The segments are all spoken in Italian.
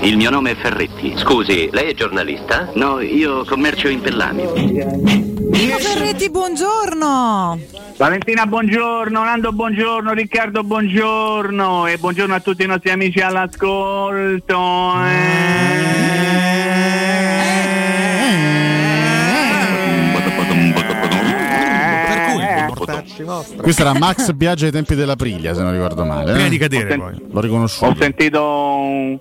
Il mio nome è Ferretti. Scusi, lei è giornalista? No, io commercio in pellami. Nino Ferretti, buongiorno. Valentina, buongiorno, Nando, buongiorno, Riccardo, buongiorno e buongiorno a tutti i nostri amici all'ascolto. Questo era Max Biaggi ai tempi della Priglia, se non ricordo male. Prima eh? di cadere, sen- poi. L'ho riconosciuto. Ho sentito un,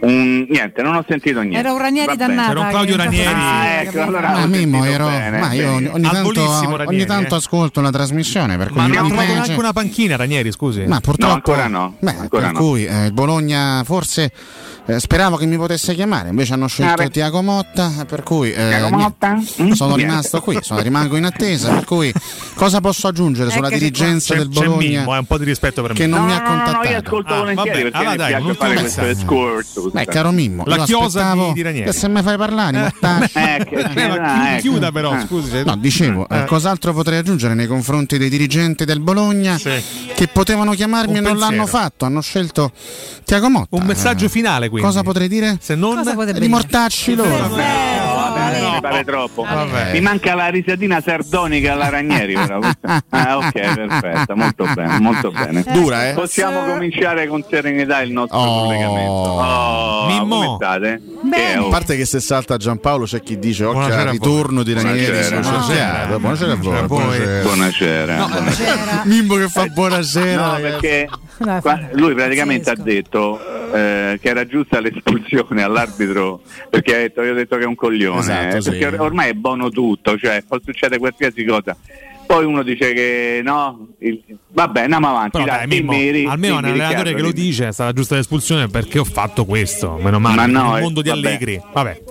un- niente, non ho sentito niente. Era un Ranieri Va dannato. C'era un Claudio Ranieri. Ah, ecco, allora Ma Mimmo, ero, bene, ma io ogni, ogni tanto, ogni tanto ascolto la trasmissione per cui Ma abbiamo trovato piace. anche una panchina, Ranieri, scusi. Ma purtroppo ancora no, Beh, ancora per no. cui eh, il Bologna forse eh, speravo che mi potesse chiamare, invece hanno scelto Ah. Tiago Motta, per cui eh. Motta? Sono rimasto qui, sono, rimango in attesa, per cui cosa posso aggiungere sulla Eccoci dirigenza C'è, del c'è Bologna Mimmo, è un po' di rispetto per che me. non No, mi ha no, no, no, contattato? io ascolto Ah, volentieri vabbè, perché mi dai, piace fare bene. questo escursus. Beh, caro Mimmo, La io chiosa aspettavo di- di Ranieri. che se mi fai parlare, mi. Eh, che- Eh, ah, chiuda però, Ah. scusi. se- No, dicevo, eh, cos'altro potrei aggiungere nei confronti dei dirigenti del Bologna che potevano chiamarmi e non l'hanno fatto, hanno scelto Tiago Motta. Un messaggio Eh, finale, quindi. Cosa potrei dire? Se non... Cosa potrebbe Di mortacci loro. Vabbè, no. mi pare troppo. Vabbè. Mi manca la risatina sardonica alla Ranieri. però. Ah, ok, perfetto, molto bene, molto bene. Dura, eh? Possiamo cominciare con serenità il nostro Oh. collegamento. Oh, Mimmo. Bene. Che oh, A parte che se salta Giampaolo c'è chi dice occhio al ritorno di Ranieri Buonasera. a voi. Buonasera a voi. buonasera. Buonasera. Mimmo che fa buonasera. No, perché qua- lui praticamente pazzesco. ha detto eh, che era giusta l'espulsione all'arbitro perché ha detto, io ho detto che è un coglione Esatto, eh, sì. perché or- ormai è buono tutto cioè può succedere qualsiasi cosa poi uno dice che no il- vabbè andiamo avanti Però dai, dai, Mimmo, dimmi, ri- almeno un allenatore che lo dice è stata giusta l'espulsione perché ho fatto questo. Meno male. Ma no, nel eh, mondo di vabbè. Allegri. Vabbè.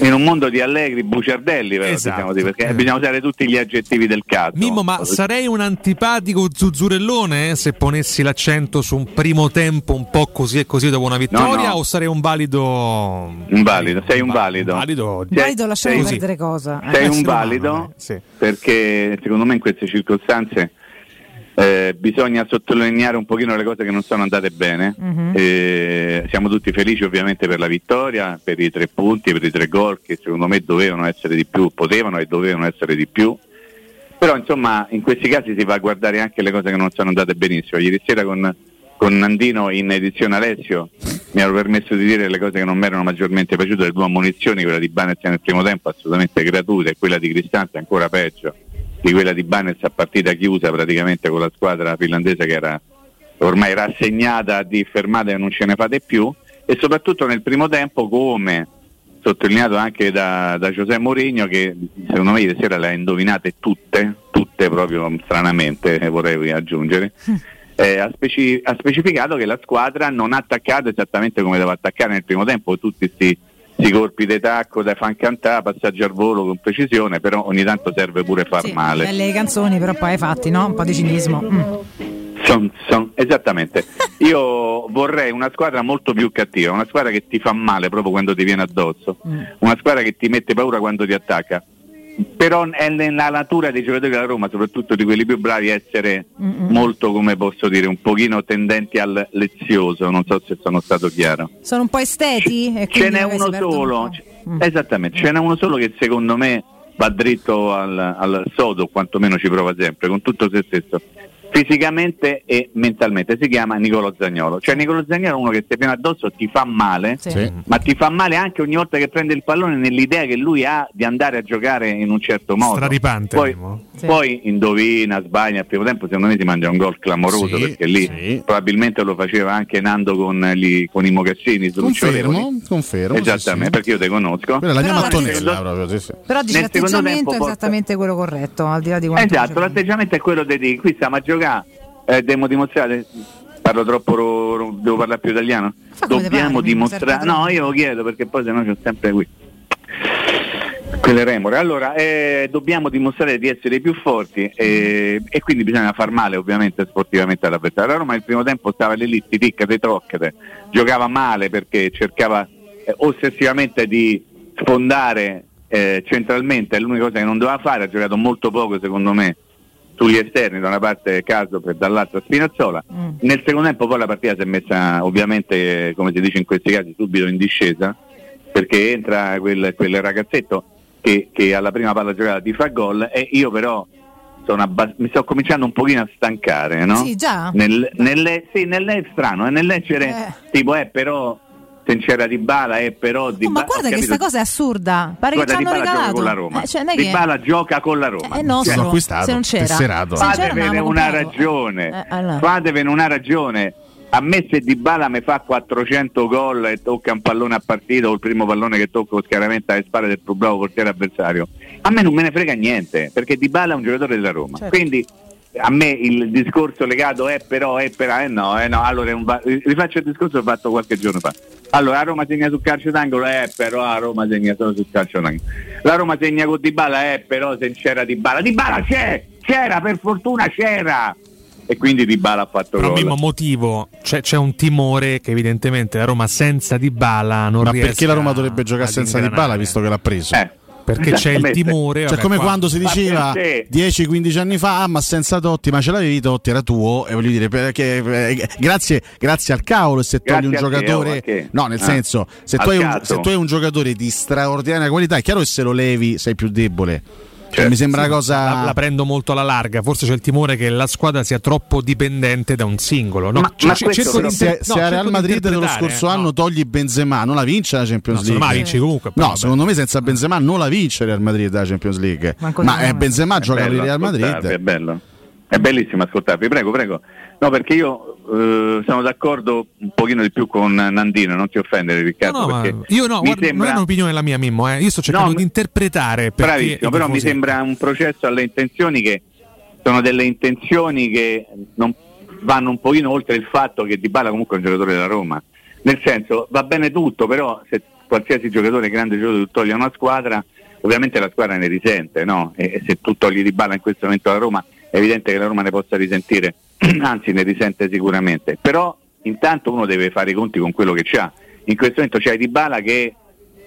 In un mondo di allegri buciardelli però, Esatto. dire, perché Eh. bisogna usare tutti gli aggettivi del caso Mimmo, ma sarei un antipatico zuzzurellone eh, se ponessi l'accento su un primo tempo un po' così e così dopo una vittoria no. o sarei un valido Un valido, sei un valido. valido Valido, lasciamo perdere cosa. sei un valido eh, sì. perché secondo me in queste circostanze eh, bisogna sottolineare un pochino le cose che non sono andate bene. Mhm. Eh, siamo tutti felici ovviamente per la vittoria, per i tre punti, per i tre gol che secondo me dovevano essere di più, potevano e dovevano essere di più. Però insomma in questi casi si va a guardare anche le cose che non sono andate benissimo. Ieri sera con, con Nandino in edizione Alessio mi ero permesso di dire le cose che non mi erano maggiormente piaciute, le due ammonizioni, quella di Banez nel primo tempo assolutamente gratuita e quella di Cristante ancora peggio di quella di Banez a partita chiusa praticamente con la squadra finlandese che era ormai rassegnata di fermate che non ce ne fate più. E soprattutto nel primo tempo come sottolineato anche da, da Giuseppe Mourinho che secondo me ieri sera le ha indovinate tutte, tutte proprio stranamente eh, vorrei aggiungere eh, ha, speci- ha specificato che la squadra non ha attaccato esattamente come doveva attaccare nel primo tempo tutti questi colpi di tacco da fan cantare, passaggi al volo con precisione però ogni tanto serve pure far Sì, male Belle canzoni, però poi ai fatti, no? Un po' di cinismo. Mm. Son- son- esattamente. Io vorrei una squadra molto più cattiva, una squadra che ti fa male proprio quando ti viene addosso, Mm. una squadra che ti mette paura quando ti attacca. Però è nella natura dei giocatori della Roma, soprattutto di quelli più bravi, essere Mm-mm. molto, come posso dire, un pochino tendenti al lezioso, non so se sono stato chiaro. Sono un po' esteti? E Ce n'è uno un solo, c- Mm. esattamente, ce n'è uno solo che secondo me va dritto al, al sodo, quantomeno ci prova sempre, con tutto se stesso, fisicamente e mentalmente. Si chiama Nicolo Zagnolo. Cioè Nicolo Zagnolo è uno che ti viene addosso, ti fa male, Sì. Ma ti fa male anche ogni volta che prende il pallone nell'idea che lui ha di andare a giocare in un certo modo. Straripante, Poi, Mimmo. Sì. poi indovina, sbaglia al primo tempo, secondo me si mangia un gol clamoroso Sì, perché lì sì. probabilmente lo faceva anche Nando con, gli- con i mocassini. Confermo, confermo. Esattamente, sì. perché io te conosco. Quella la mia Però mattonella la- proprio, sì, sì. Però secondo l'atteggiamento è porta- esattamente quello corretto, al di là di quanto Esatto, l'atteggiamento è quello di qui stiamo a giocare, eh, devo dimostrare, parlo troppo, ro- ro- devo parlare più italiano? Fa Dobbiamo dimostrare, no io lo chiedo perché poi se no c'ho sempre qui. Quelle remore. Allora, eh, dobbiamo dimostrare di essere i più forti eh, e quindi bisogna far male ovviamente sportivamente all'avversario. La Roma il primo tempo stava lì lì, ticcate, troccate, giocava male perché cercava eh, ossessivamente di sfondare eh, centralmente, è l'unica cosa che non doveva fare, ha giocato molto poco secondo me sugli esterni, da una parte Caso e dall'altra Spinazzola. Mm. Nel secondo tempo poi la partita si è messa ovviamente, come si dice in questi casi, subito in discesa, perché entra quel, quel ragazzetto che, che alla prima palla giocata ti fa gol e io però sono abbas- mi sto cominciando un pochino a stancare, no? Sì, già. Nel, nelle, sì, nelle è strano, e nel leggere Eh. tipo eh però se c'era di bala è però di Oh, ma guarda che sta cosa è assurda. Pare che Guarda, ci hanno regalato. con la Roma. Eh, cioè, non è che- Dybala gioca con la Roma. Eh, no, Sì, se l'ho no- acquistato, se non c'era. tesserato. Se non c'era, Fatevene una ragione, Eh, allora. fatevene una ragione. A me se Di Bala mi fa 400 gol e tocca un pallone a partita o il primo pallone che tocco chiaramente alle spalle del più bravo portiere avversario, a me non me ne frega niente perché Di Bala è un giocatore della Roma. Certo. Quindi a me il discorso legato è però, è però, eh no, eh no, allora è un va- rifaccio il discorso che ho fatto qualche giorno fa. Allora la Roma segna sul calcio d'angolo, eh però la Roma segna solo sul calcio d'angolo. La Roma segna con Di Bala, eh però se c'era Di Bala, Di Bala c'è, c'era, per fortuna c'era. E quindi Di Bala ha fatto Però gol. Mimmo motivo, c'è, c'è un timore che evidentemente la Roma senza Dybala non Ma riesca perché la Roma dovrebbe giocare senza Di Bala ingranare. visto che l'ha preso? Eh, Perché c'è il timore. Cioè, vabbè, come qua- quando si diceva perché? 10-15 anni fa, ah, ma senza Totti, ma ce l'avevi Totti, era tuo. E voglio dire, perché, eh, grazie, grazie al cavolo, se togli un a te, giocatore, oh, no, nel Ah, senso, se tu, hai un, se tu hai un giocatore di straordinaria qualità, è chiaro che se lo levi sei più debole. Cioè, mi sembra una cosa. La, la prendo molto alla larga, forse c'è il timore che la squadra sia troppo dipendente da un singolo. No? Ma- Cioè, ma c- questo cerco di però- se, inter- se no, a Real Madrid dello scorso no. anno togli Benzema, non la vince la Champions No, League. secondo me la vinci comunque. però No, vabbè. secondo me senza Benzema non la vince Real Madrid la Champions League. Ma di eh. Benzema È gioca il Real Madrid. È bello. È bellissimo ascoltarvi, prego, prego. No, perché io eh, sono d'accordo un pochino di più con Nandino, non ti offendere Riccardo. No, no, io no, mi guarda, sembra- non è un'opinione la mia, Mimmo. Eh. Io sto cercando No, di interpretare Bravissimo, però mi sembra un processo alle intenzioni che sono delle intenzioni che non vanno un pochino oltre il fatto che Di Bala comunque è un giocatore della Roma. Nel senso, va bene tutto, però se qualsiasi giocatore, grande giocatore, tu togli a una squadra, ovviamente la squadra ne risente, no? E, e se tu togli Di Bala in questo momento alla Roma, è evidente che la Roma ne possa risentire, anzi ne risente sicuramente. Però intanto uno deve fare i conti con quello che c'ha. In questo momento c'è Di Bala che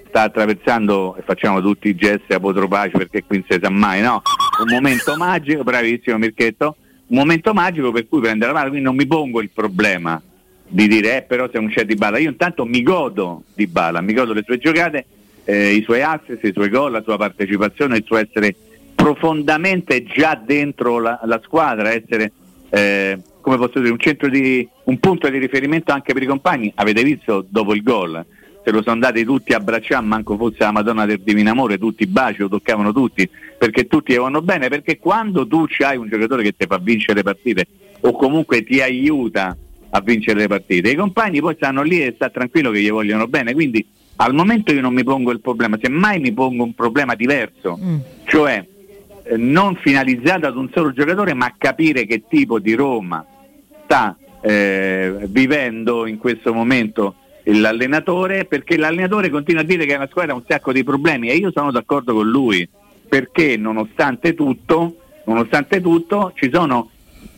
sta attraversando, e facciamo tutti i gesti apotropaci perché qui non si sa mai, no? Un momento magico, bravissimo Mirchetto, un momento magico per cui prende la palla, quindi non mi pongo il problema di dire eh, però se non c'è Di Bala, io intanto mi godo Di Bala, mi godo le sue giocate, eh, i suoi assist, i suoi gol, la sua partecipazione, il suo essere profondamente già dentro la, la squadra, essere eh, come posso dire un centro di un punto di riferimento anche per i compagni. Avete visto dopo il gol? Se lo sono andati tutti a abbracciare, manco fosse la Madonna del Divino Amore, tutti baci, lo toccavano tutti, perché tutti vanno bene, perché quando tu hai un giocatore che ti fa vincere le partite o comunque ti aiuta a vincere le partite, i compagni poi stanno lì e sta tranquillo che gli vogliono bene, quindi al momento io non mi pongo il problema, semmai mi pongo un problema diverso, Mm. cioè non finalizzato ad un solo giocatore, ma capire che tipo di Roma sta eh, vivendo in questo momento l'allenatore, perché l'allenatore continua a dire che la squadra ha un sacco di problemi e io sono d'accordo con lui, perché nonostante tutto, nonostante tutto ci sono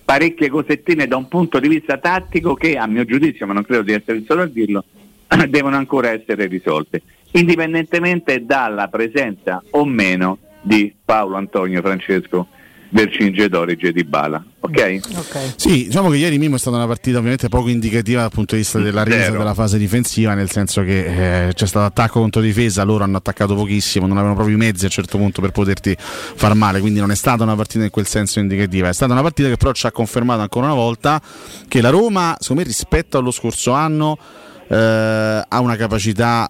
parecchie cosettine da un punto di vista tattico che a mio giudizio, ma non credo di essere solo a dirlo, devono ancora essere risolte, indipendentemente dalla presenza o meno di Paolo Antonio Francesco Vercingetorige di Bala. Ok? Ok. Sì, diciamo che ieri Mimo è stata una partita ovviamente poco indicativa dal punto di vista della resa Zero. della fase difensiva, nel senso che eh, c'è stato attacco contro difesa, loro hanno attaccato pochissimo, non avevano proprio i mezzi a un certo punto per poterti far male, quindi non è stata una partita in quel senso indicativa, è stata una partita che però ci ha confermato ancora una volta che la Roma, secondo me rispetto allo scorso anno, eh, ha una capacità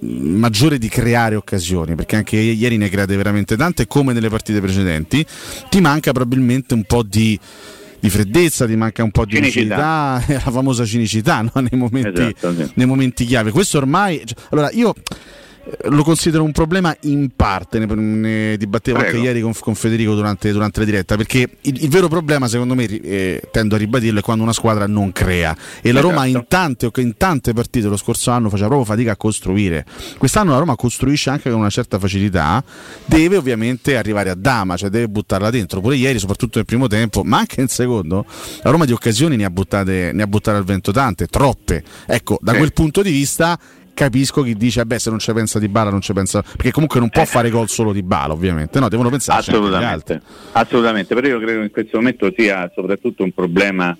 maggiore di creare occasioni perché anche ieri ne create veramente tante come nelle partite precedenti ti manca probabilmente un po' di, di freddezza ti manca un po' di Cinicità. lucidità la famosa cinicità no? nei, momenti, Esatto, sì. nei momenti chiave questo ormai cioè, allora io lo considero un problema in parte, ne, ne dibattevo Prego. anche ieri con, con Federico durante, durante la diretta, perché il, il vero problema secondo me, eh, tendo a ribadirlo, è quando una squadra non crea e la Roma in Esatto. tante, in tante partite lo scorso anno faceva proprio fatica a costruire. Quest'anno la Roma costruisce anche con una certa facilità, deve ovviamente arrivare a dama, cioè deve buttarla dentro. Pure ieri, soprattutto nel primo tempo, ma anche nel secondo, la Roma di occasioni ne ha buttate, ne ha buttate al vento tante, troppe. Ecco, da Sì. quel punto di vista capisco chi dice beh se non ci pensa di Bala non ci pensa perché comunque non può fare gol solo di Bala ovviamente. No devono pensare assolutamente. assolutamente. Però io credo che in questo momento sia soprattutto un problema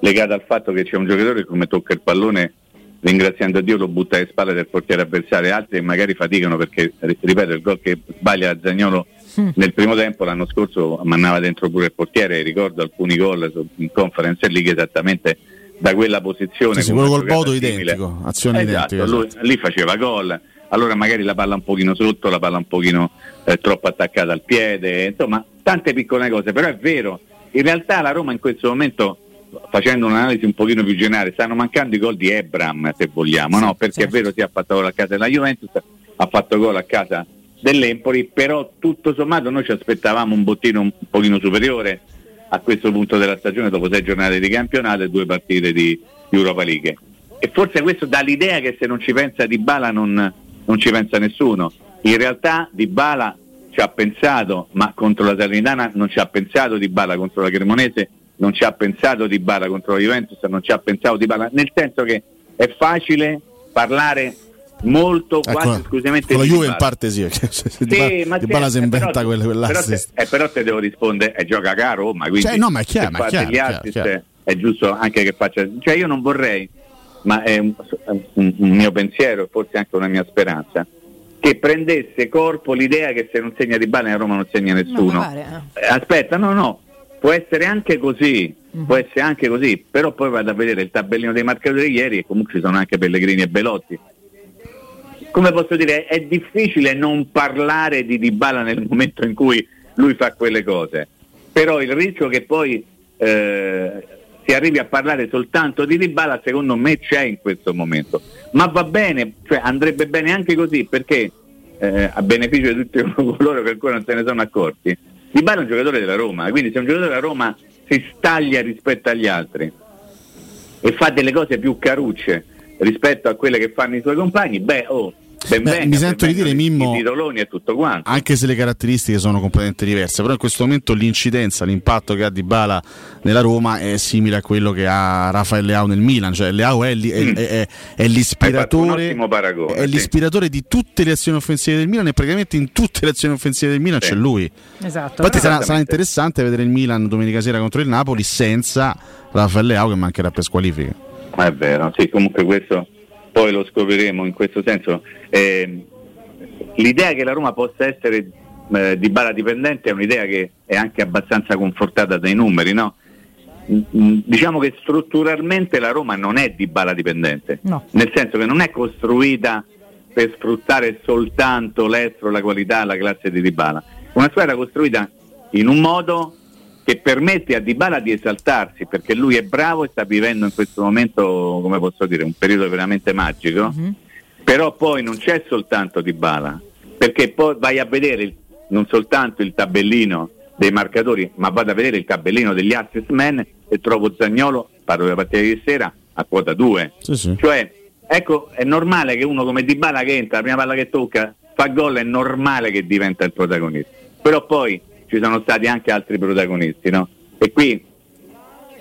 legato al fatto che c'è un giocatore che come tocca il pallone ringraziando Dio lo butta alle spalle del portiere avversario. Altri magari faticano perché ripeto il gol che sbaglia Zagnolo mm. nel primo tempo l'anno scorso mandava dentro pure il portiere. Ricordo alcuni gol in conference league esattamente da quella posizione. Sì, quello col Bodo identico, azione esatto, identica. Lui, lì faceva gol, allora magari la palla un pochino sotto, la palla un pochino eh, troppo attaccata al piede, insomma tante piccole cose, però è vero, in realtà la Roma in questo momento facendo un'analisi un pochino più generale, stanno mancando i gol di Ebram se vogliamo, sì, no? perché sì. è vero si è fatto gol a casa della Juventus, ha fatto gol a casa dell'Empoli, però tutto sommato noi ci aspettavamo un bottino un pochino superiore a questo punto della stagione dopo sei giornate di campionato e due partite di Europa League. E forse questo dà l'idea che se non ci pensa Di Bala non, non ci pensa nessuno. In realtà Di Bala ci ha pensato, ma contro la Salernitana non ci ha pensato Di Bala, contro la Cremonese non ci ha pensato Di Bala, contro la Juventus non ci ha pensato Di Bala, nel senso che è facile parlare molto ecco, quasi esclusivamente con la Juve in parte sì, se sì, di, Bala, di Bala si inventa però, quell'assist però, te, eh, però te devo rispondere è gioca a Roma quindi cioè, no, ma è chiaro, ma è chiaro, gli assist chiaro. è giusto anche che faccia cioè io non vorrei ma è un, un, un mio pensiero e forse anche una mia speranza che prendesse corpo l'idea che se non segna di Bala in Roma non segna nessuno no, eh. aspetta no no può essere anche così mm-hmm. può essere anche così però poi vado a vedere il tabellino dei marcatori di ieri e comunque ci sono anche Pellegrini e Belotti come posso dire, è difficile non parlare di Dybala nel momento in cui lui fa quelle cose. Però il rischio che poi eh, si arrivi a parlare soltanto di Dybala secondo me c'è in questo momento. Ma va bene, cioè andrebbe bene anche così perché eh, a beneficio di tutti coloro che ancora non se ne sono accorti, Dybala è un giocatore della Roma, quindi se un giocatore della Roma si staglia rispetto agli altri e fa delle cose più carucce rispetto a quelle che fanno i suoi compagni, beh, oh, ben beh, mi sento di dire Mimmo, titoloni e tutto quanto. anche se le caratteristiche sono completamente diverse, però in questo momento l'incidenza, l'impatto che ha Di Bala nella Roma è simile a quello che ha Rafael Leao nel Milan, cioè Leao è, li, mm. è, è, è l'ispiratore, paragone, è l'ispiratore sì. di tutte le azioni offensive del Milan e praticamente in tutte le azioni offensive del Milan sì. c'è lui. Esatto. Infatti sarà, sarà interessante vedere il Milan domenica sera contro il Napoli senza Rafael Leao che mancherà per squalifica. È vero, sì, comunque questo poi lo scopriremo in questo senso. Eh, l'idea che la Roma possa essere eh, di bala dipendente è un'idea che è anche abbastanza confortata dai numeri, no? Diciamo che strutturalmente la Roma non è di bala dipendente, no. nel senso che non è costruita per sfruttare soltanto l'estro, la qualità, la classe di Dybala. Una squadra costruita in un modo che permette a Dybala di esaltarsi perché lui è bravo e sta vivendo in questo momento, come posso dire, un periodo veramente magico. Mm-hmm. Però poi non c'è soltanto Dybala, perché poi vai a vedere il, non soltanto il tabellino dei marcatori, ma vado a vedere il tabellino degli assist men e trovo Zagnolo, parlo della partita di sera, a quota 2. Sì, sì. Cioè, ecco, è normale che uno come Dybala che entra, la prima palla che tocca, fa gol, è normale che diventa il protagonista. Però poi ci sono stati anche altri protagonisti, no? E qui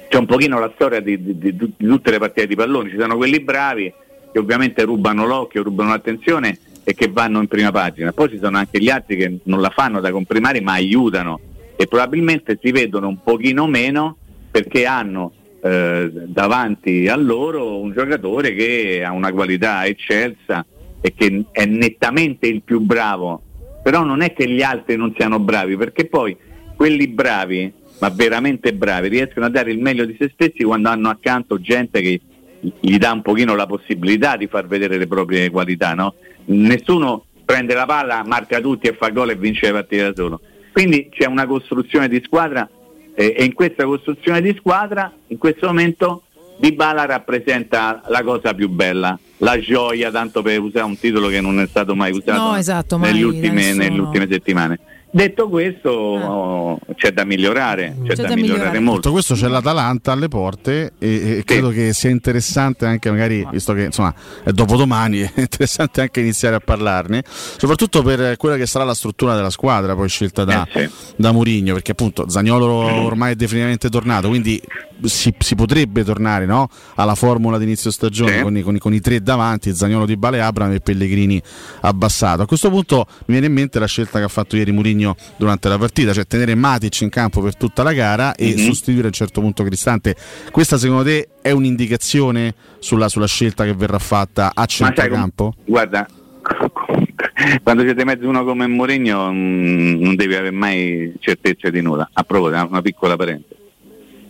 c'è un pochino la storia di, di, di, di, tutte le partite di pallone, ci sono quelli bravi che ovviamente rubano l'occhio, rubano l'attenzione e che vanno in prima pagina, poi ci sono anche gli altri che non la fanno da comprimare ma aiutano. E probabilmente si vedono un pochino meno perché hanno eh, davanti a loro un giocatore che ha una qualità eccelsa e che è nettamente il più bravo però non è che gli altri non siano bravi, perché poi quelli bravi, ma veramente bravi, riescono a dare il meglio di se stessi quando hanno accanto gente che gli dà un pochino la possibilità di far vedere le proprie qualità, no? Nessuno prende la palla, marca tutti e fa gol e vince le partite da solo. Quindi c'è una costruzione di squadra e in questa costruzione di squadra in questo momento Dybala rappresenta la cosa più bella, la gioia, tanto per usare un titolo che non è stato mai usato no, esatto, mai, nelle, ultime, nelle ultime settimane. Detto questo, ah. oh, c'è da migliorare, c'è, c'è da, da migliorare, migliorare, molto. Detto questo, c'è l'Atalanta alle porte e, e sì. credo che sia interessante anche, magari, visto che insomma è dopodomani, è interessante anche iniziare a parlarne, soprattutto per quella che sarà la struttura della squadra poi scelta da, eh sì. da Murigno, perché appunto Zagnolo ormai è definitivamente tornato, quindi si, si potrebbe tornare no? alla formula di inizio stagione Sì. con, i, con i- con i tre davanti, Zagnolo di Bale Abram e Pellegrini abbassato. A questo punto mi viene in mente la scelta che ha fatto ieri Mourinho durante la partita, cioè tenere Matic in campo per tutta la gara e Mhm. sostituire a un certo punto Cristante. Questa secondo te è un'indicazione sulla, sulla scelta che verrà fatta a Ma sai, centrocampo? guarda, quando siete mezzo uno come Mourinho mm, non devi avere mai certezze di nulla. A proposito, una piccola parentesi.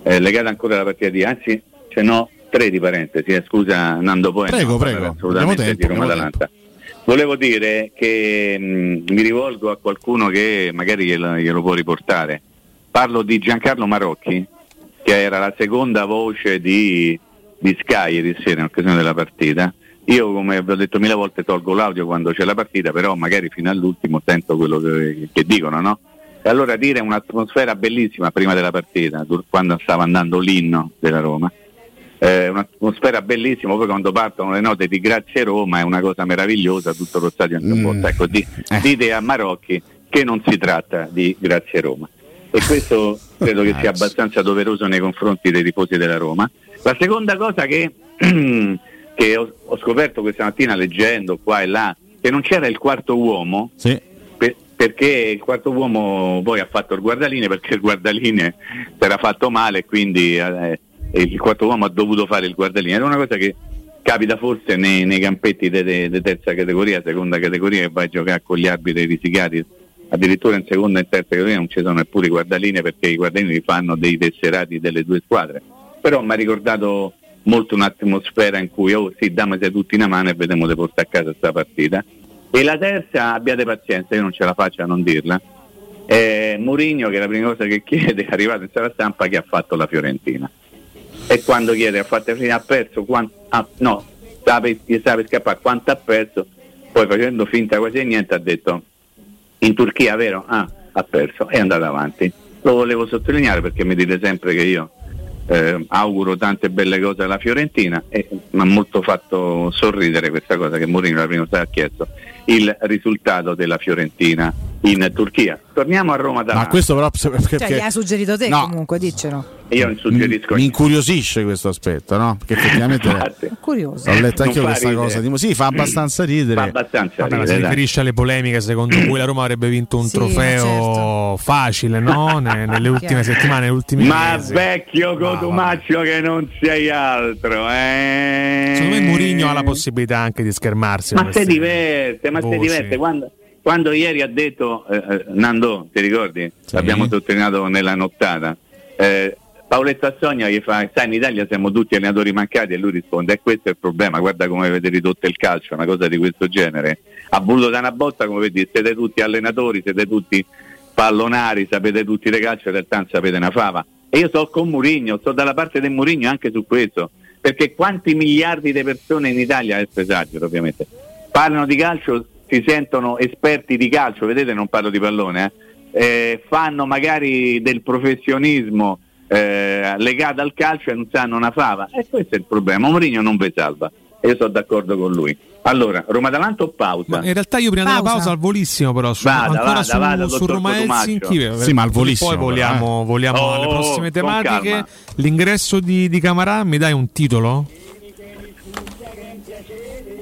Eh, legata ancora alla partita di anzi, ce n'ho tre di parentesi, eh, scusa Nando poi Prego, no, prego. assolutamente tempo, di Roma Atalanta. Volevo dire che mh, mi rivolgo a qualcuno che magari glielo, glielo può riportare. Parlo di Giancarlo Marocchi, che era la seconda voce di, di Sky ieri sera in occasione della partita. Io, come vi ho detto mille volte, tolgo l'audio quando c'è la partita, però magari fino all'ultimo sento quello che, che dicono, no? E allora dire un'atmosfera bellissima prima della partita, quando stava andando l'inno della Roma. Eh, un'atmosfera bellissima, poi quando partono le note di Grazie Roma è una cosa meravigliosa, tutto lo stadio in Mm. Ecco, di- Eh. dite a Marocchi che non si tratta di Grazie Roma. E questo credo che sia abbastanza doveroso nei confronti dei tifosi della Roma. La seconda cosa che, che ho, ho scoperto questa mattina leggendo qua e là, che non c'era il quarto uomo, Sì. Per- perché il quarto uomo poi ha fatto il guardaline perché il guardaline si era fatto male quindi eh, il quarto uomo ha dovuto fare il guardaline. Era una cosa che capita forse nei, nei campetti di terza categoria, seconda categoria che vai a giocare con gli arbitri risicati. Addirittura in seconda e terza categoria non ci sono neppure i guardaline perché i guardaline li fanno dei tesserati delle due squadre. Però mi ha ricordato molto un'atmosfera in cui oh sì, dammi tutti una mano e vediamo di portare a casa questa partita. E la terza, abbiate pazienza, io non ce la faccio a non dirla. È Mourinho che la prima cosa che chiede è arrivato in sala stampa che ha fatto la Fiorentina. E quando chiede ha fatto ha perso quanto ah, no, stava per, stava per scappare quanto ha perso, poi facendo finta quasi niente ha detto in Turchia, vero? Ah, ha perso, è andato avanti. Lo volevo sottolineare perché mi dite sempre che io eh, auguro tante belle cose alla Fiorentina e mi ha molto fatto sorridere questa cosa che Mourinho la prima volta ha chiesto il risultato della Fiorentina in Turchia. Torniamo a Roma da Ma questo però perché, Cioè, gli ha suggerito te No. comunque, diccelo. Io non suggerisco mi incuriosisce questo aspetto, no? Perché effettivamente Curioso. ho letto anche io questa ridere. cosa. Di, sì, fa abbastanza ridere. fa abbastanza Vabbè, si ridere, dai. riferisce alle polemiche secondo cui la Roma avrebbe vinto un Sì, trofeo certo. facile, no? Ne- nelle ultime settimane, negli ultimi Ma mesi. vecchio Ma Cotumaccio che non sei altro, eh? Secondo me Mourinho ha la possibilità anche di schermarsi. Ma queste diverte, ma voci. diverte. Quando, quando ieri ha detto, eh, eh, Nando, ti ricordi? Sì. L'abbiamo sottolineato nella nottata. Eh, Paoletto Assogna gli fa, sai in Italia siamo tutti allenatori mancati e lui risponde, e questo è il problema, guarda come avete ridotto il calcio, una cosa di questo genere. Ha voluto dare una botta come vedi, siete tutti allenatori, siete tutti pallonari, sapete tutti le calcio, in realtà non sapete una fava. E io sto con Murigno, sto dalla parte del Murigno anche su questo, perché quanti miliardi di persone in Italia, adesso esagero ovviamente, parlano di calcio, si sentono esperti di calcio, vedete non parlo di pallone, eh, eh, fanno magari del professionismo eh, legato al calcio e non sanno una fava. E questo è il problema, Mourinho non vi salva. E io sono d'accordo con lui. Allora, Roma-Davanto o pausa? Ma in realtà io prima della Pausa. pausa al volissimo però su, Vada, ancora vada, su, vada, su Roma. Helsinki eh, Sì, ma al volissimo, poi voliamo, voliamo Oh, alle prossime tematiche l'ingresso di, di Camarà mi dai un titolo?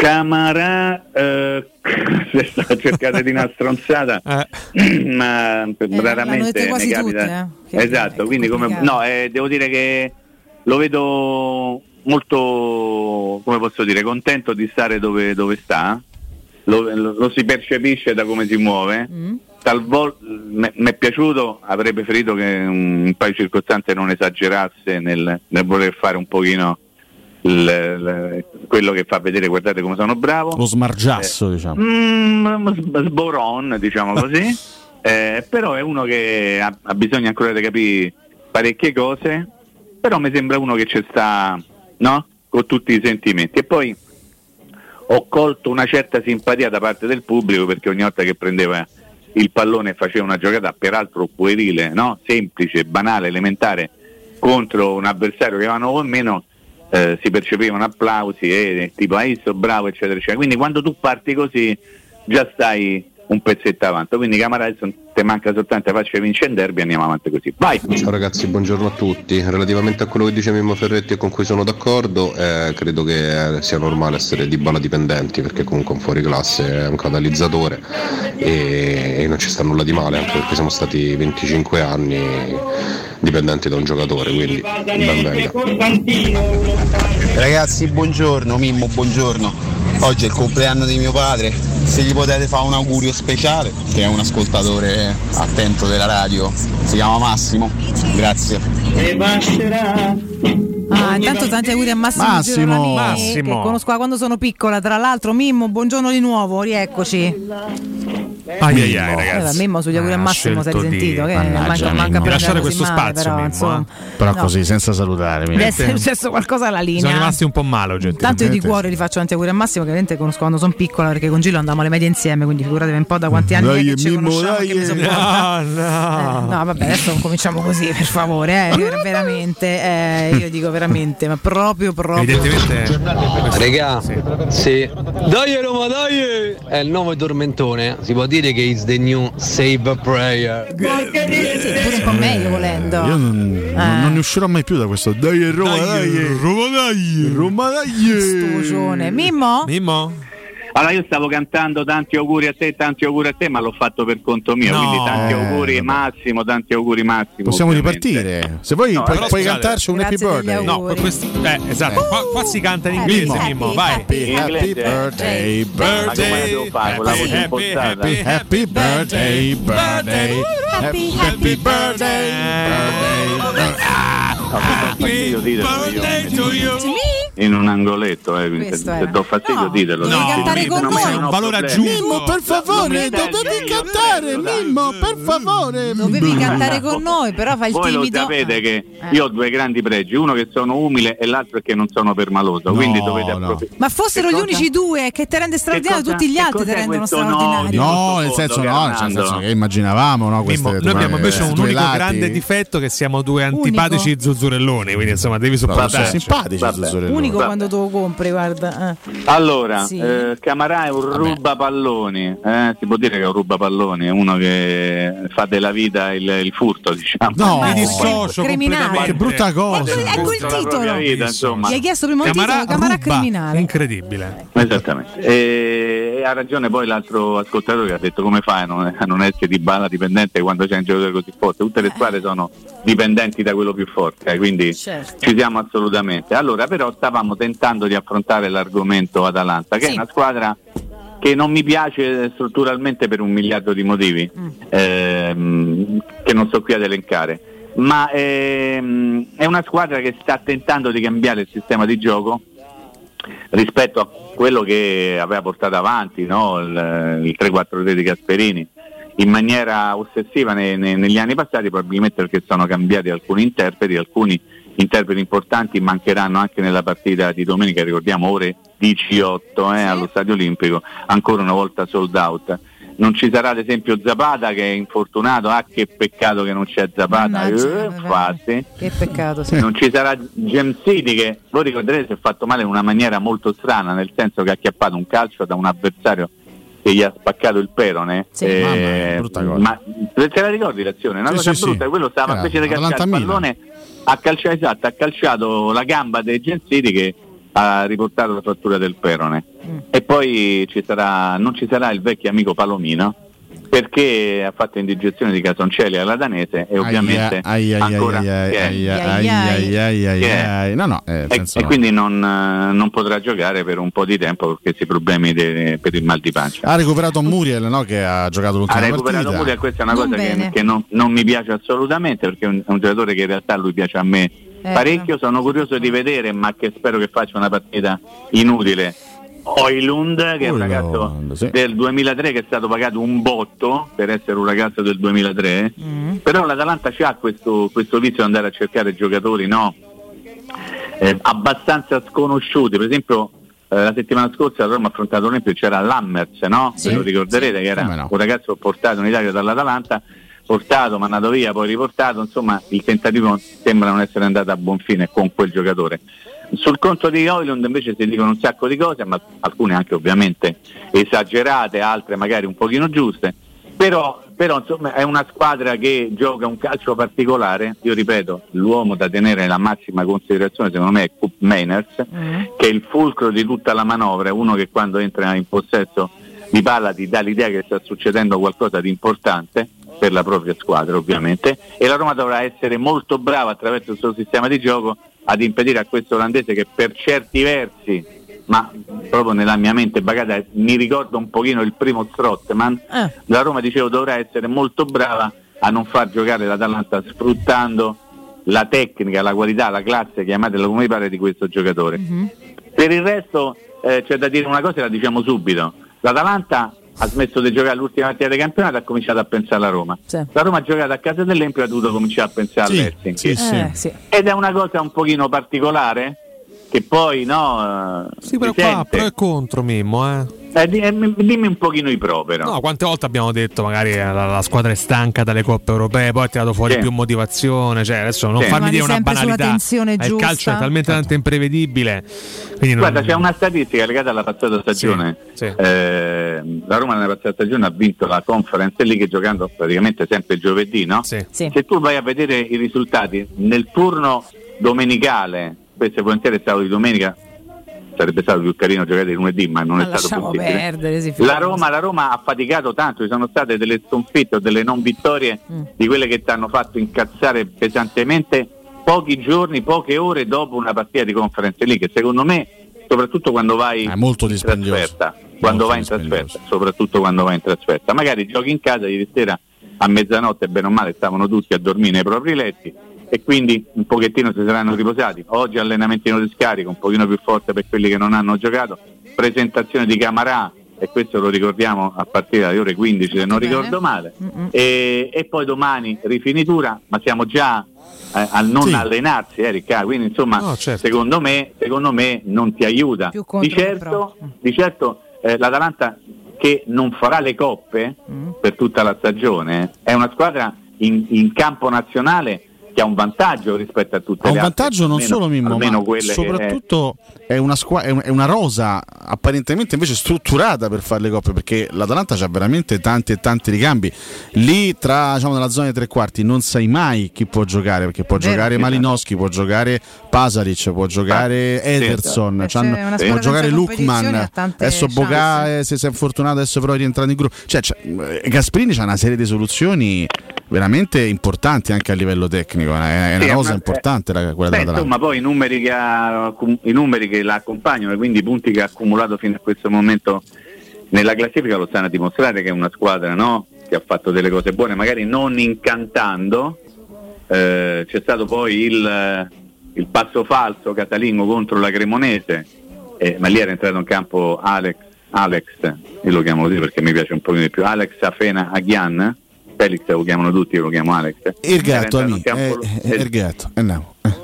Camarà eh, se sta cercando di una stronzata Eh, ma l'hanno dette raramente quasi mi capita tutte, eh. Esatto è quindi come no eh, devo dire che lo vedo molto come posso dire contento di stare dove, dove sta lo, lo- lo si percepisce da come si muove Mm. talvolta mi è piaciuto avrei preferito che un paio di circostanze non esagerasse nel, nel voler fare un pochino il- il- quello che fa vedere guardate come sono bravo Lo smargiasso, diciamo. Mm, sboron, diciamo così. Eh, però è uno che ha, ha bisogno ancora di capire parecchie cose, però mi sembra uno che ci sta, no? Con tutti i sentimenti. E poi ho colto una certa simpatia da parte del pubblico perché ogni volta che prendeva il pallone e faceva una giocata peraltro puerile, no? semplice, banale, elementare contro un avversario che aveva o meno eh, si percepivano applausi e tipo hai visto bravo eccetera eccetera. Quindi quando tu parti così già stai un pezzetto avanti. Quindi Camara adesso te manca soltanto faccia vincere in derby andiamo avanti così. Vai! Ciao ragazzi, buongiorno a tutti. Relativamente a quello che dice Mimmo Ferretti e con cui sono d'accordo, eh, credo che eh, sia normale essere di bala dipendenti perché comunque un fuori classe è un catalizzatore e, e non ci sta nulla di male, anche perché siamo stati 25 anni dipendenti da un giocatore, quindi ben venga. Ragazzi, buongiorno, Mimmo, buongiorno. Oggi è il compleanno di mio padre. Se gli potete fare un augurio speciale, che è un ascoltatore attento della radio, si chiama Massimo. Grazie. Ah, intanto tanti auguri a Massimo, Massimo. Girolami, Massimo. che conosco da quando sono piccola. Tra l'altro, Mimmo, buongiorno di nuovo, rieccoci. Ai ai ai, Eh, ragazzi. Mimmo sugli auguri a Ah, Massimo sei scelto di- risentito, che manca, manca Di per lasciare questo male, spazio, però, Mimmo, insomma. eh. Però No. così, senza salutare. mi Deve essere successo qualcosa alla linea. Sono rimasti un po' male oggettivamente. Tanto io di cuore li faccio tanti auguri a Massimo, che ovviamente conosco quando sono piccola, perché con Gillo andavamo alle medie insieme, quindi figuratevi un po' da quanti anni Dai, è che ci Mimmo, conosciamo dai. che mi sopporta. No, Eh, no. no, vabbè, adesso non cominciamo così, per favore, eh, io veramente, eh, io dico veramente, ma proprio, proprio. Evidentemente. Regà, sì. Dai Roma, dai! È il nuovo tormentone. Si può dire che is the new save prayer. Sì, pure un po' meglio volendo. Io non, non- non ne uscirò mai più da questo. Dai, Roma, dai, Roma dai. Roma, dai. Stujone. Mimmo? Mimmo? Allora io stavo cantando tanti auguri a te, tanti auguri a te, ma l'ho fatto per conto mio, No. quindi tanti Eh, auguri vabbè. Massimo, tanti auguri Massimo. Possiamo ovviamente. ripartire. Se vuoi, No, puoi, puoi cantarci un happy birthday. No, questo, eh, esatto. Qua, qua si canta in Eh, inglese, Mimmo. Mimmo. Vai. Happy, happy Inglese. birthday, Ma come la devo fare? Con la voce impostata? happy, Happy birthday, birthday, happy, happy birthday, birthday. Io. birthday to you. In un angoletto, eh, quindi Questo do fastidio No, ditelo. devi No, cantare con non noi. valore aggiunto. Mimmo, per favore, mi dovevi cantare. Mimmo, per favore. Dovevi cantare con noi, però fa il Voi lo timido. sapete che Eh. io ho due grandi pregi, uno che sono umile e l'altro che non sono permaloso, No, quindi dovete no. approfittare. Ma fossero Che gli cosa? unici due che ti rende straordinario, cosa- tutti gli altri ti rendono questo no? straordinario. No, nel senso no, nel senso che immaginavamo, no, Mimmo, noi abbiamo invece un unico lati. grande difetto che siamo due antipatici zuzzurelloni, quindi insomma devi Sono sopportarci. simpatici. Zuzzurelloni. Unico Vabbè. quando tu lo compri, guarda. eh. Allora, Sì. eh, Camarà è un rubapalloni, eh? si può dire che è un rubapalloni, è uno che fa della vita il, il furto, diciamo. No, Mi dissocio Criminale. Che brutta cosa. Ecco, ecco il titolo. vita, insomma. Gli hai chiesto prima Camarà titolo, Camarà ruba. criminale. Incredibile. Esattamente. E ha ragione poi l'altro ascoltatore che ha detto come fai a non, a non essere di balla dipendente quando c'è un giocatore così forte. Tutte le squadre sono dipendenti da quello più forte, eh, quindi Certo. ci siamo assolutamente. Allora, però stavamo tentando di affrontare l'argomento Atalanta, che Sì. è una squadra che non mi piace strutturalmente per un miliardo di motivi, Mm. ehm, che non sto qui ad elencare. Ma ehm, è una squadra che sta tentando di cambiare il sistema di gioco rispetto a quello che aveva portato avanti no? il, il 3-4-3 di Gasperini in maniera ossessiva ne- ne- negli anni passati, probabilmente perché sono cambiati alcuni interpreti, alcuni interpreti importanti mancheranno anche nella partita di domenica, ricordiamo ore 18 eh, allo Stadio Olimpico, ancora una volta sold out. Non ci sarà ad esempio Zapata che è infortunato, ah che peccato che non c'è Zapata, eh, infatti Che peccato, sì. non ci sarà James City che voi ricorderete si è fatto male in una maniera molto strana nel senso che ha acchiappato un calcio da un avversario che gli ha spaccato il perone Sì. Eh, Mamma brutta cosa. ma te la ricordi l'azione? Una Sì, cosa sì, brutta sì. quello stava Era invece di calciare il pallone ha calciato, esatto, ha calciato la gamba James City che ha riportato la frattura del perone Mm. e poi ci sarà, non ci sarà il vecchio amico Palomino perché ha fatto indigestione di casoncelli alla danese e ovviamente ancora e, quindi non, eh, non potrà giocare per un po' di tempo perché questi problemi de- per il mal di pancia. ha recuperato Muriel, no, che ha giocato Ha l'ultima recuperato partita. Muriel, questa è una Non cosa che, che non, non mi piace assolutamente perché è un, è un giocatore che in realtà lui piace a me Eh, parecchio, sono curioso di vedere ma che spero che faccia una partita inutile. Oilund che è un ragazzo sì. del 2003 che è stato pagato un botto per essere un ragazzo del 2003 Mm. però l'Atalanta ha questo, questo vizio di andare a cercare giocatori no? eh, abbastanza sconosciuti. Per esempio, eh, la settimana scorsa a Roma ha affrontato l'Olimpio c'era Lammers, no? Sì. Ve lo ricorderete che era no. un ragazzo portato in Italia dall'Atalanta, portato, mandato via, poi riportato. Insomma, il tentativo sembra non essere andato a buon fine con quel giocatore. Sul conto di Oilund invece si dicono un sacco di cose, ma alcune anche ovviamente esagerate, altre magari un pochino giuste, però, però insomma, è una squadra che gioca un calcio particolare, io ripeto, l'uomo da tenere nella massima considerazione secondo me è Coop Mainers, che è il fulcro di tutta la manovra, è uno che quando entra in possesso di palla ti dà l'idea che sta succedendo qualcosa di importante per la propria squadra ovviamente. E la Roma dovrà essere molto brava attraverso il suo sistema di gioco ad impedire a questo olandese che per certi versi ma proprio nella mia mente bagata mi ricorda un pochino il primo Strottman Eh. la Roma dicevo dovrà essere molto brava a non far giocare l'Atalanta sfruttando la tecnica, la qualità, la classe, chiamatela come vi pare, di questo giocatore. Per il resto eh, c'è da dire una cosa e la diciamo subito. L'Atalanta ha smesso di giocare l'ultima partita del campionato e ha cominciato a pensare alla Roma. La Roma ha giocato a casa dell'Empio e ha dovuto cominciare a pensare Sì, all'Helsinki. sì, sì. Eh, sì. Ed è una cosa un pochino particolare che poi no... Sì, però qua pro e contro Mimmo, eh. Eh, eh, dimmi un pochino i pro però. No, quante volte abbiamo detto magari eh, la, la squadra è stanca dalle coppe europee, poi ha tirato fuori Sì. più motivazione, cioè adesso non Sì. farmi dire una banalità. Il calcio è talmente tanto imprevedibile. Quindi non- Guarda, c'è una statistica legata alla passata stagione. Sì, sì. Eh, la Roma nella passata stagione ha vinto la Conference League giocando praticamente sempre giovedì, no? Sì. Sì. Se tu vai a vedere i risultati nel turno domenicale, spesso e volentieri è stato di domenica, sarebbe stato più carino giocare di lunedì, ma non Ma è stato possibile. perdere, La. Roma, la Roma ha faticato tanto, ci sono state delle sconfitte o delle non vittorie Mm. di quelle che ti hanno fatto incazzare pesantemente pochi giorni, poche ore dopo una partita di Conference League. Secondo me, soprattutto quando vai È molto in trasferta, quando Molto vai in trasferta, soprattutto quando vai in trasferta. Magari giochi in casa ieri sera a mezzanotte, bene o male, stavano tutti a dormire nei propri letti e quindi un pochettino si saranno riposati. Oggi allenamentino di scarico, un pochino più forte per quelli che non hanno giocato. Presentazione di Camarà e questo lo ricordiamo a partire dalle ore 15 se non ricordo male. E, e poi domani rifinitura, ma siamo già eh, a non Sì. allenarsi, eh, Riccardo. Quindi insomma, No, certo. secondo, me, secondo me non ti aiuta. Di certo, di certo eh, l'Atalanta che non farà le coppe Mm. per tutta la stagione è una squadra in, in campo nazionale che ha un vantaggio rispetto a tutte Ha un le altre. vantaggio non almeno- solo Mimmo, almeno ma soprattutto è una, squa- è un- è una rosa apparentemente invece strutturata per fare le coppe perché l'Atalanta ha veramente tanti e tanti ricambi. Lì tra diciamo, nella zona dei tre quarti non sai mai chi può giocare perché può Vero. giocare Malinowski, può giocare Pasaric, può giocare sì, Ederson, Eh, una può giocare Lukman. ha Adesso. Boca se si è fortunato adesso però è rientrato in gruppo. Cioè, c'è- eh, Gasperini c'ha una serie di soluzioni veramente importanti anche a livello tecnico. È, è una Sì, cosa una- importante la- quella Beh, insomma, poi i numeri, che ha, i numeri che la accompagnano, quindi i punti che ha accumulato fino a questo momento nella classifica lo stanno a dimostrare che è una squadra no? che ha fatto delle cose buone, magari non incantando. Eh, c'è stato poi il, il passo falso casalingo contro la Cremonese, eh, ma lì era entrato in campo Alex, Alex, io lo chiamo così perché mi piace un po' di più, Alex Afena Aghian, Felix lo chiamano tutti, io lo chiamo Alex. Il gatto, amico. campo- Eh, eh, il gatto. Andiamo. Eh.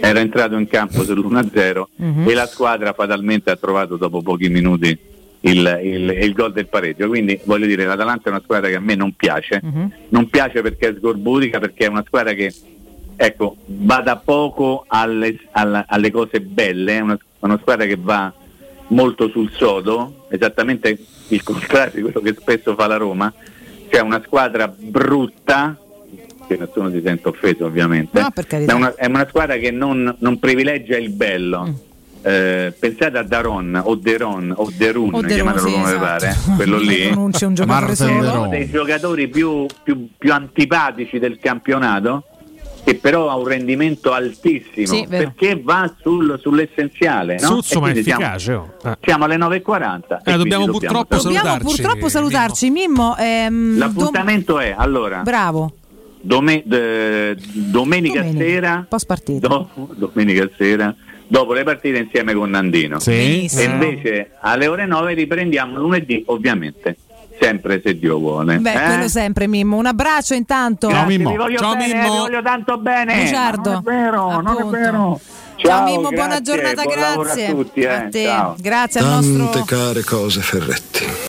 era entrato in campo sull'1-0 Mhm. e la squadra fatalmente ha trovato dopo pochi minuti il, il- il gol del pareggio. Quindi voglio dire, l'Atalanta è una squadra che a me non piace, Mhm. non piace perché è sgorbutica, perché è una squadra che ecco, va da poco alle, alla- alle cose belle, è una, una squadra che va molto sul sodo, esattamente il contrario di quello che spesso fa la Roma, cioè una squadra brutta, che nessuno si sente offeso ovviamente, No, per carità. è una, è una squadra che non, non privilegia il bello. Mm. Eh, pensate a Daron o Deron o Derun, O Derun, chiamatelo sì, come esatto. pare, quello lì. Pronunci un giocatore. Uno dei giocatori più, più- più antipatici del campionato che però ha un rendimento altissimo Sì, perché va sul- sull'essenziale no? Suzzo ma quindi siamo- efficace. oh. Eh. siamo alle 9.40 e Eh, dobbiamo purtroppo salutarci. Dobbiamo salutarci, purtroppo salutarci, Mimmo. ehm, l'appuntamento è allora dom- bravo. dome- de- domenica, Domenica, sera post partita. dopo, domenica sera dopo le partite insieme con Nandino Sì. e invece alle ore 9 riprendiamo lunedì ovviamente sempre se Dio vuole Beh, eh? quello sempre, Mimmo. Un abbraccio intanto. Ciao, Mimmo. Ciao, bene, Mimmo. vi voglio tanto bene. Bugiardo. Non è vero, non è Appunto. vero. Ciao, Mimmo, grazie, buona giornata, buon grazie. a tutti. eh. a te. Ciao. Grazie al Tante nostro care cose Ferretti.